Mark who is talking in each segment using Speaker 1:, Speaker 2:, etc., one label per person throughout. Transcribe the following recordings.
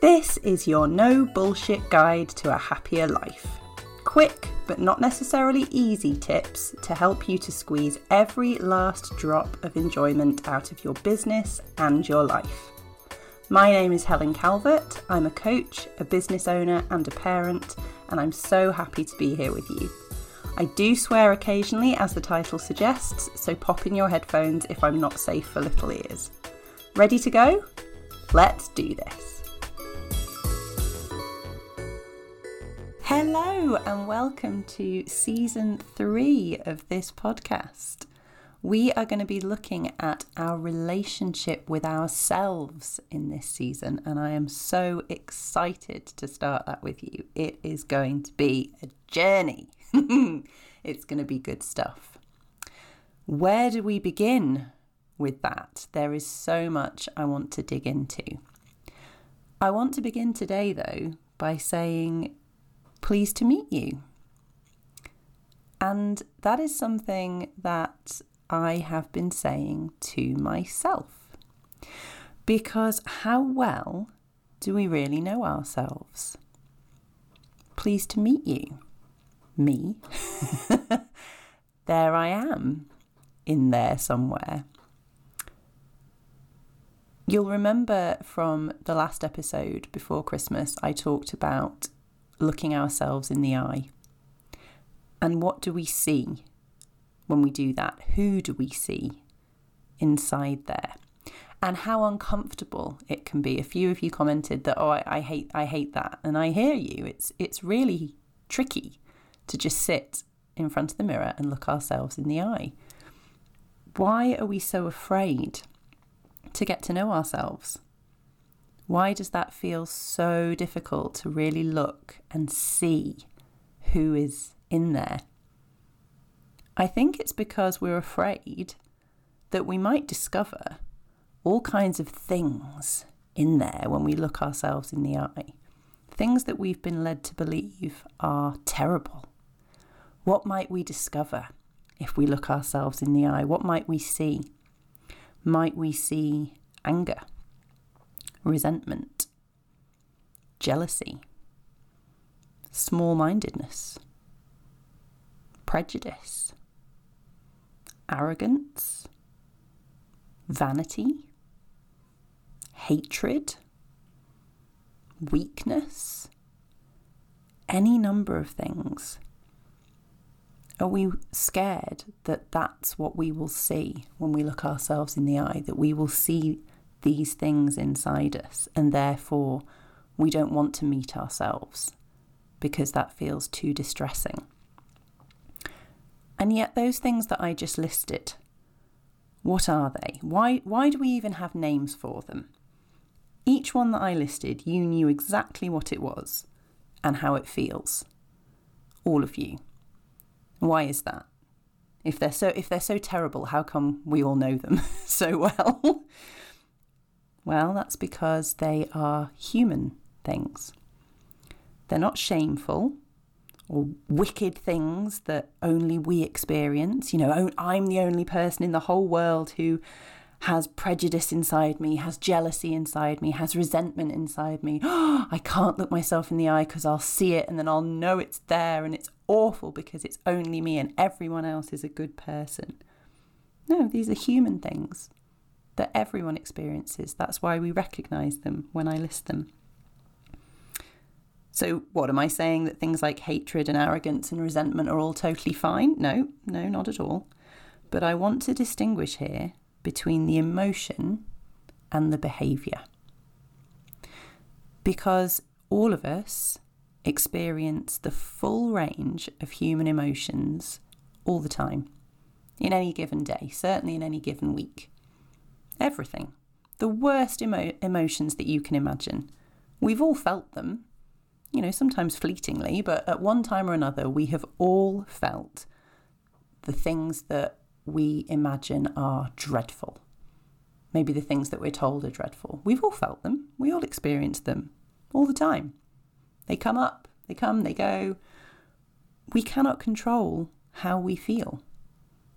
Speaker 1: This is your no bullshit guide to a happier life. Quick, but not necessarily easy tips to help you to squeeze every last drop of enjoyment out of your business and your life. My name is Helen Calvert. I'm a coach, a business owner, and a parent, and I'm so happy to be here with you. I do swear occasionally, as the title suggests, so pop in your headphones if I'm not safe for little ears. Ready to go? Let's do this. Hello, and welcome to season three of this podcast. We are going to be looking at our relationship with ourselves in this season, and I am so excited to start that with you. It is going to be a journey. it's going to be good stuff. Where do we begin with that? There is so much I want to dig into. I want to begin today, though, by saying, pleased to meet you. And that is something that I have been saying to myself. Because how well do we really know ourselves? Pleased to meet you me, there I am in there somewhere. You'll remember from the last episode before Christmas, I talked about looking ourselves in the eye. And what do we see when we do that? Who do we see inside there? And how uncomfortable it can be. A few of you commented that, oh, I, I hate, I hate that, and I hear you. It's it's really tricky to just sit in front of the mirror and look ourselves in the eye. Why are we so afraid to get to know ourselves? Why does that feel so difficult to really look and see who is in there? I think it's because we're afraid that we might discover all kinds of things in there when we look ourselves in the eye. Things that we've been led to believe are terrible what might we discover if we look ourselves in the eye? What might we see? Might we see anger, resentment, jealousy, small mindedness, prejudice, arrogance, vanity, hatred, weakness, any number of things. Are we scared that that's what we will see when we look ourselves in the eye, that we will see these things inside us, and therefore we don't want to meet ourselves because that feels too distressing? And yet, those things that I just listed, what are they? Why, why do we even have names for them? Each one that I listed, you knew exactly what it was and how it feels. All of you. Why is that? If they're so if they're so terrible, how come we all know them so well? Well, that's because they are human things. They're not shameful or wicked things that only we experience. You know, I'm the only person in the whole world who has prejudice inside me, has jealousy inside me, has resentment inside me. I can't look myself in the eye because I'll see it and then I'll know it's there and it's awful because it's only me and everyone else is a good person. No, these are human things that everyone experiences. That's why we recognize them when I list them. So, what am I saying that things like hatred and arrogance and resentment are all totally fine? No, no, not at all. But I want to distinguish here between the emotion and the behaviour. Because all of us experience the full range of human emotions all the time, in any given day, certainly in any given week. Everything. The worst emo- emotions that you can imagine. We've all felt them, you know, sometimes fleetingly, but at one time or another, we have all felt the things that we imagine are dreadful. Maybe the things that we're told are dreadful. We've all felt them, we all experience them all the time. They come up, they come, they go. We cannot control how we feel.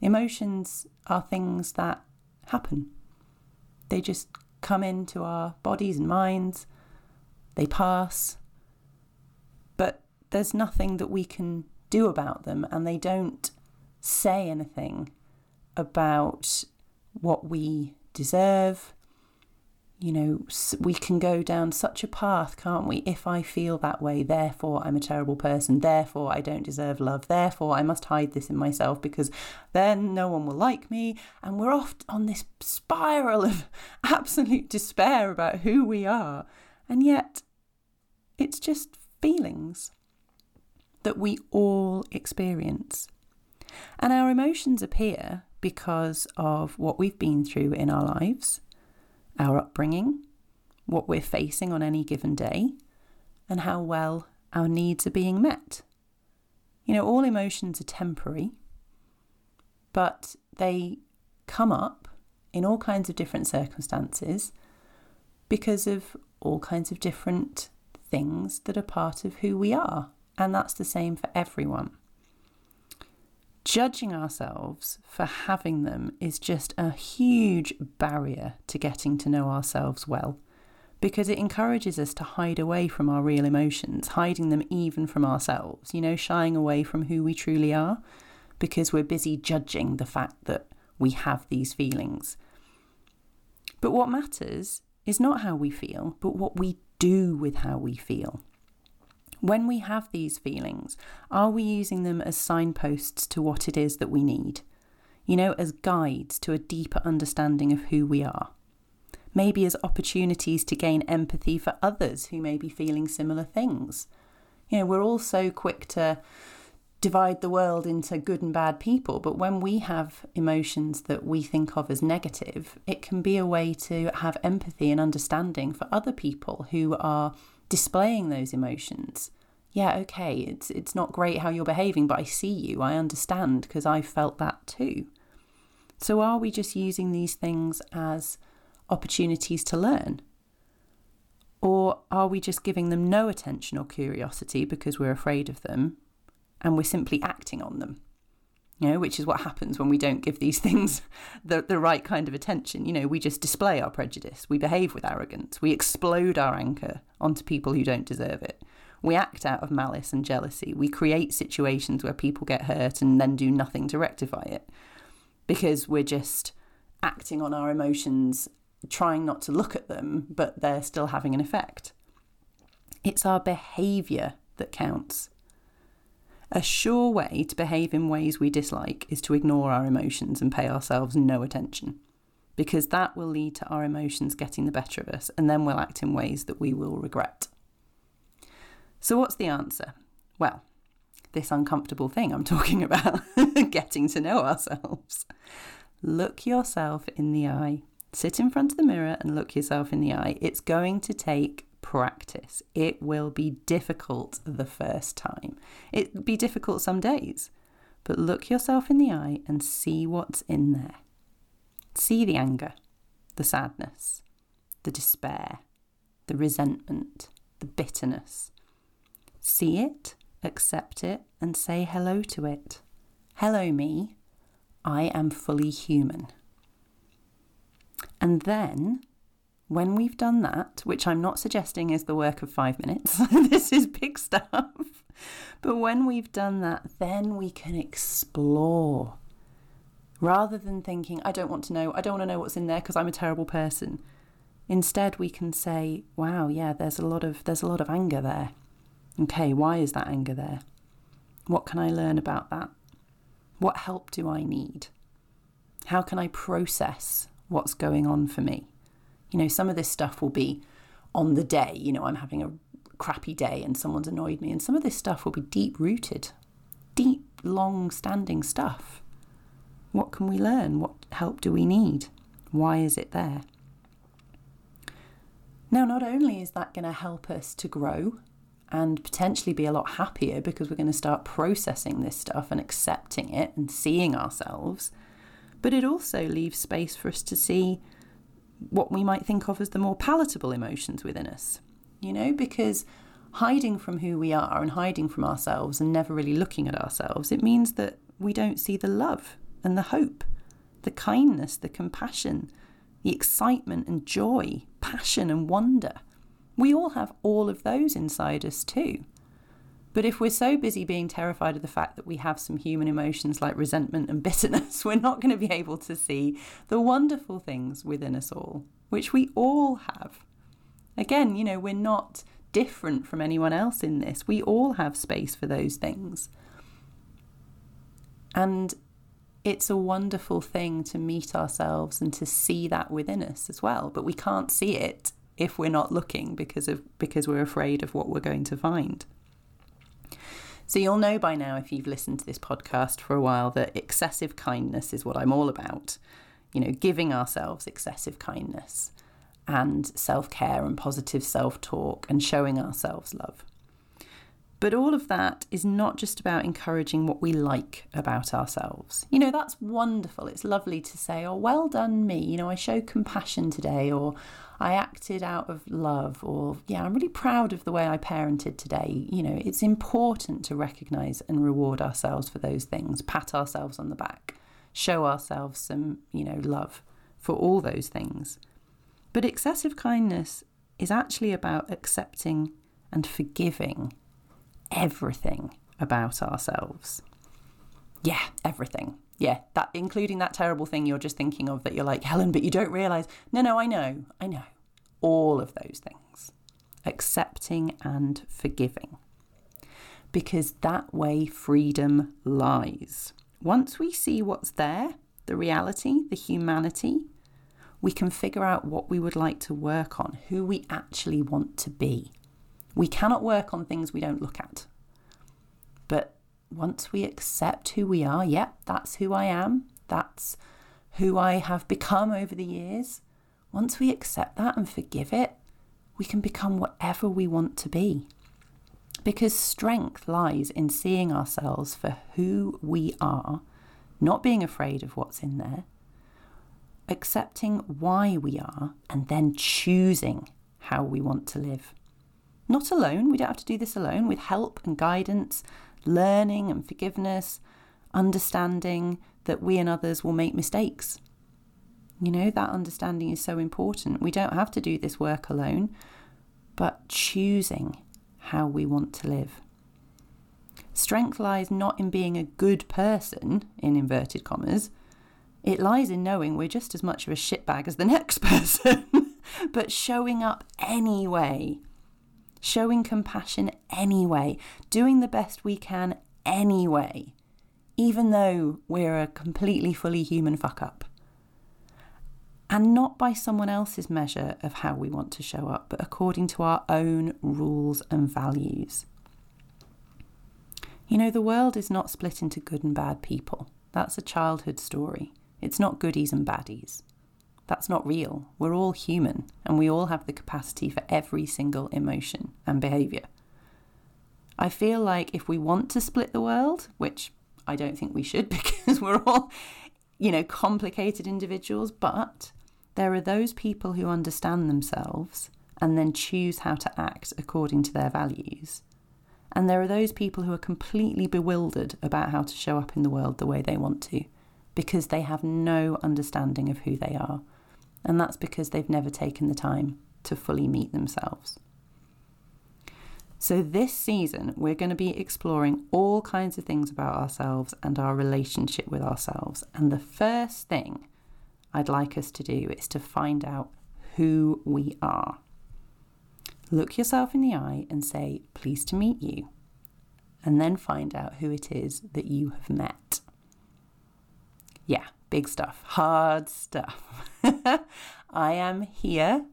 Speaker 1: Emotions are things that happen, they just come into our bodies and minds they pass, but there's nothing that we can do about them, and they don't say anything about what we deserve. You know, we can go down such a path, can't we? If I feel that way, therefore I'm a terrible person, therefore I don't deserve love, therefore I must hide this in myself because then no one will like me. And we're off on this spiral of absolute despair about who we are. And yet, it's just feelings that we all experience. And our emotions appear because of what we've been through in our lives, our upbringing, what we're facing on any given day, and how well our needs are being met. You know, all emotions are temporary, but they come up in all kinds of different circumstances because of all kinds of different things that are part of who we are. And that's the same for everyone. Judging ourselves for having them is just a huge barrier to getting to know ourselves well because it encourages us to hide away from our real emotions, hiding them even from ourselves, you know, shying away from who we truly are because we're busy judging the fact that we have these feelings. But what matters is not how we feel, but what we do with how we feel. When we have these feelings, are we using them as signposts to what it is that we need? You know, as guides to a deeper understanding of who we are. Maybe as opportunities to gain empathy for others who may be feeling similar things. You know, we're all so quick to divide the world into good and bad people, but when we have emotions that we think of as negative, it can be a way to have empathy and understanding for other people who are displaying those emotions. Yeah, okay, it's it's not great how you're behaving, but I see you. I understand because I felt that too. So are we just using these things as opportunities to learn? Or are we just giving them no attention or curiosity because we're afraid of them and we're simply acting on them? You know, which is what happens when we don't give these things the, the right kind of attention. You know, we just display our prejudice, we behave with arrogance, we explode our anger onto people who don't deserve it. We act out of malice and jealousy. We create situations where people get hurt and then do nothing to rectify it because we're just acting on our emotions, trying not to look at them, but they're still having an effect. It's our behaviour that counts. A sure way to behave in ways we dislike is to ignore our emotions and pay ourselves no attention, because that will lead to our emotions getting the better of us, and then we'll act in ways that we will regret. So, what's the answer? Well, this uncomfortable thing I'm talking about, getting to know ourselves. Look yourself in the eye. Sit in front of the mirror and look yourself in the eye. It's going to take practice. It will be difficult the first time. It'll be difficult some days, but look yourself in the eye and see what's in there. See the anger, the sadness, the despair, the resentment, the bitterness. See it, accept it, and say hello to it. Hello, me. I am fully human. And then when we've done that, which I'm not suggesting is the work of five minutes, this is big stuff. But when we've done that, then we can explore. Rather than thinking, I don't want to know, I don't want to know what's in there because I'm a terrible person. Instead, we can say, wow, yeah, there's a lot of there's a lot of anger there. Okay, why is that anger there? What can I learn about that? What help do I need? How can I process what's going on for me? You know, some of this stuff will be on the day, you know, I'm having a crappy day and someone's annoyed me. And some of this stuff will be deep rooted, deep, long standing stuff. What can we learn? What help do we need? Why is it there? Now, not only is that going to help us to grow and potentially be a lot happier because we're going to start processing this stuff and accepting it and seeing ourselves, but it also leaves space for us to see what we might think of as the more palatable emotions within us, you know, because hiding from who we are and hiding from ourselves and never really looking at ourselves, it means that we don't see the love and the hope, the kindness, the compassion, the excitement and joy, passion and wonder We all have all of those inside us too. But if we're so busy being terrified of the fact that we have some human emotions like resentment and bitterness, we're not going to be able to see the wonderful things within us all, which we all have. Again, you know, we're not different from anyone else in this. We all have space for those things. And it's a wonderful thing to meet ourselves and to see that within us as well. But we can't see it if we're not looking because of because we're afraid of what we're going to find. So you'll know by now if you've listened to this podcast for a while that excessive kindness is what I'm all about. You know, giving ourselves excessive kindness and self-care and positive self-talk and showing ourselves love. But all of that is not just about encouraging what we like about ourselves. You know, that's wonderful. It's lovely to say, oh, well done, me. You know, I showed compassion today, or I acted out of love, or yeah, I'm really proud of the way I parented today. You know, it's important to recognize and reward ourselves for those things, pat ourselves on the back, show ourselves some, you know, love for all those things. But excessive kindness is actually about accepting and forgiving everything about ourselves. Yeah, everything. Yeah, that including that terrible thing you're just thinking of that you're like, Helen, but you don't realize. No, no, I know. I know. All of those things. Accepting and forgiving. Because that way freedom lies. Once we see what's there, the reality, the humanity, we can figure out what we would like to work on, who we actually want to be. We cannot work on things we don't look at. But once we accept who we are, yep, that's who I am, that's who I have become over the years, once we accept that and forgive it, we can become whatever we want to be. Because strength lies in seeing ourselves for who we are, not being afraid of what's in there, accepting why we are, and then choosing how we want to live. Not alone, we don't have to do this alone, with help and guidance, learning and forgiveness, understanding that we and others will make mistakes. You know, that understanding is so important. We don't have to do this work alone, but choosing how we want to live. Strength lies not in being a good person, in inverted commas. It lies in knowing we're just as much of a shitbag as the next person, but showing up anyway showing compassion anyway, doing the best we can anyway, even though we're a completely fully human fuck up. And not by someone else's measure of how we want to show up, but according to our own rules and values. You know, the world is not split into good and bad people. That's a childhood story. It's not goodies and baddies. That's not real. We're all human and we all have the capacity for every single emotion and behaviour. I feel like if we want to split the world, which I don't think we should because we're all, you know, complicated individuals, but there are those people who understand themselves and then choose how to act according to their values. And there are those people who are completely bewildered about how to show up in the world the way they want to because they have no understanding of who they are and that's because they've never taken the time to fully meet themselves. So, this season, we're going to be exploring all kinds of things about ourselves and our relationship with ourselves. And the first thing I'd like us to do is to find out who we are. Look yourself in the eye and say, Pleased to meet you. And then find out who it is that you have met. Yeah, big stuff, hard stuff. I am here.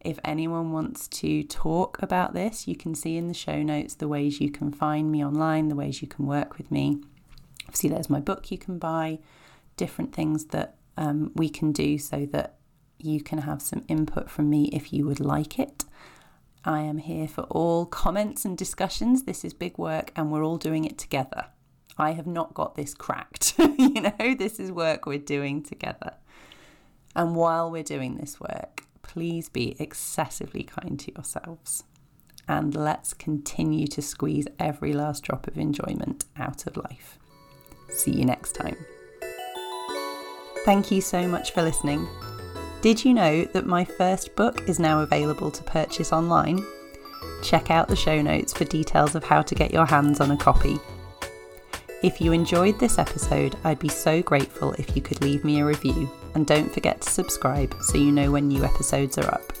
Speaker 1: If anyone wants to talk about this, you can see in the show notes the ways you can find me online, the ways you can work with me. Obviously, there's my book you can buy, different things that um, we can do so that you can have some input from me if you would like it. I am here for all comments and discussions. This is big work and we're all doing it together. I have not got this cracked. you know, this is work we're doing together. And while we're doing this work, please be excessively kind to yourselves. And let's continue to squeeze every last drop of enjoyment out of life. See you next time. Thank you so much for listening. Did you know that my first book is now available to purchase online? Check out the show notes for details of how to get your hands on a copy. If you enjoyed this episode, I'd be so grateful if you could leave me a review and don't forget to subscribe so you know when new episodes are up.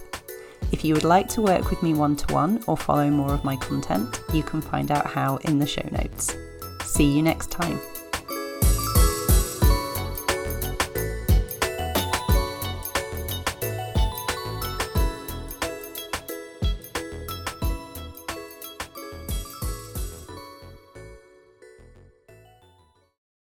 Speaker 1: If you would like to work with me one to one or follow more of my content, you can find out how in the show notes. See you next time.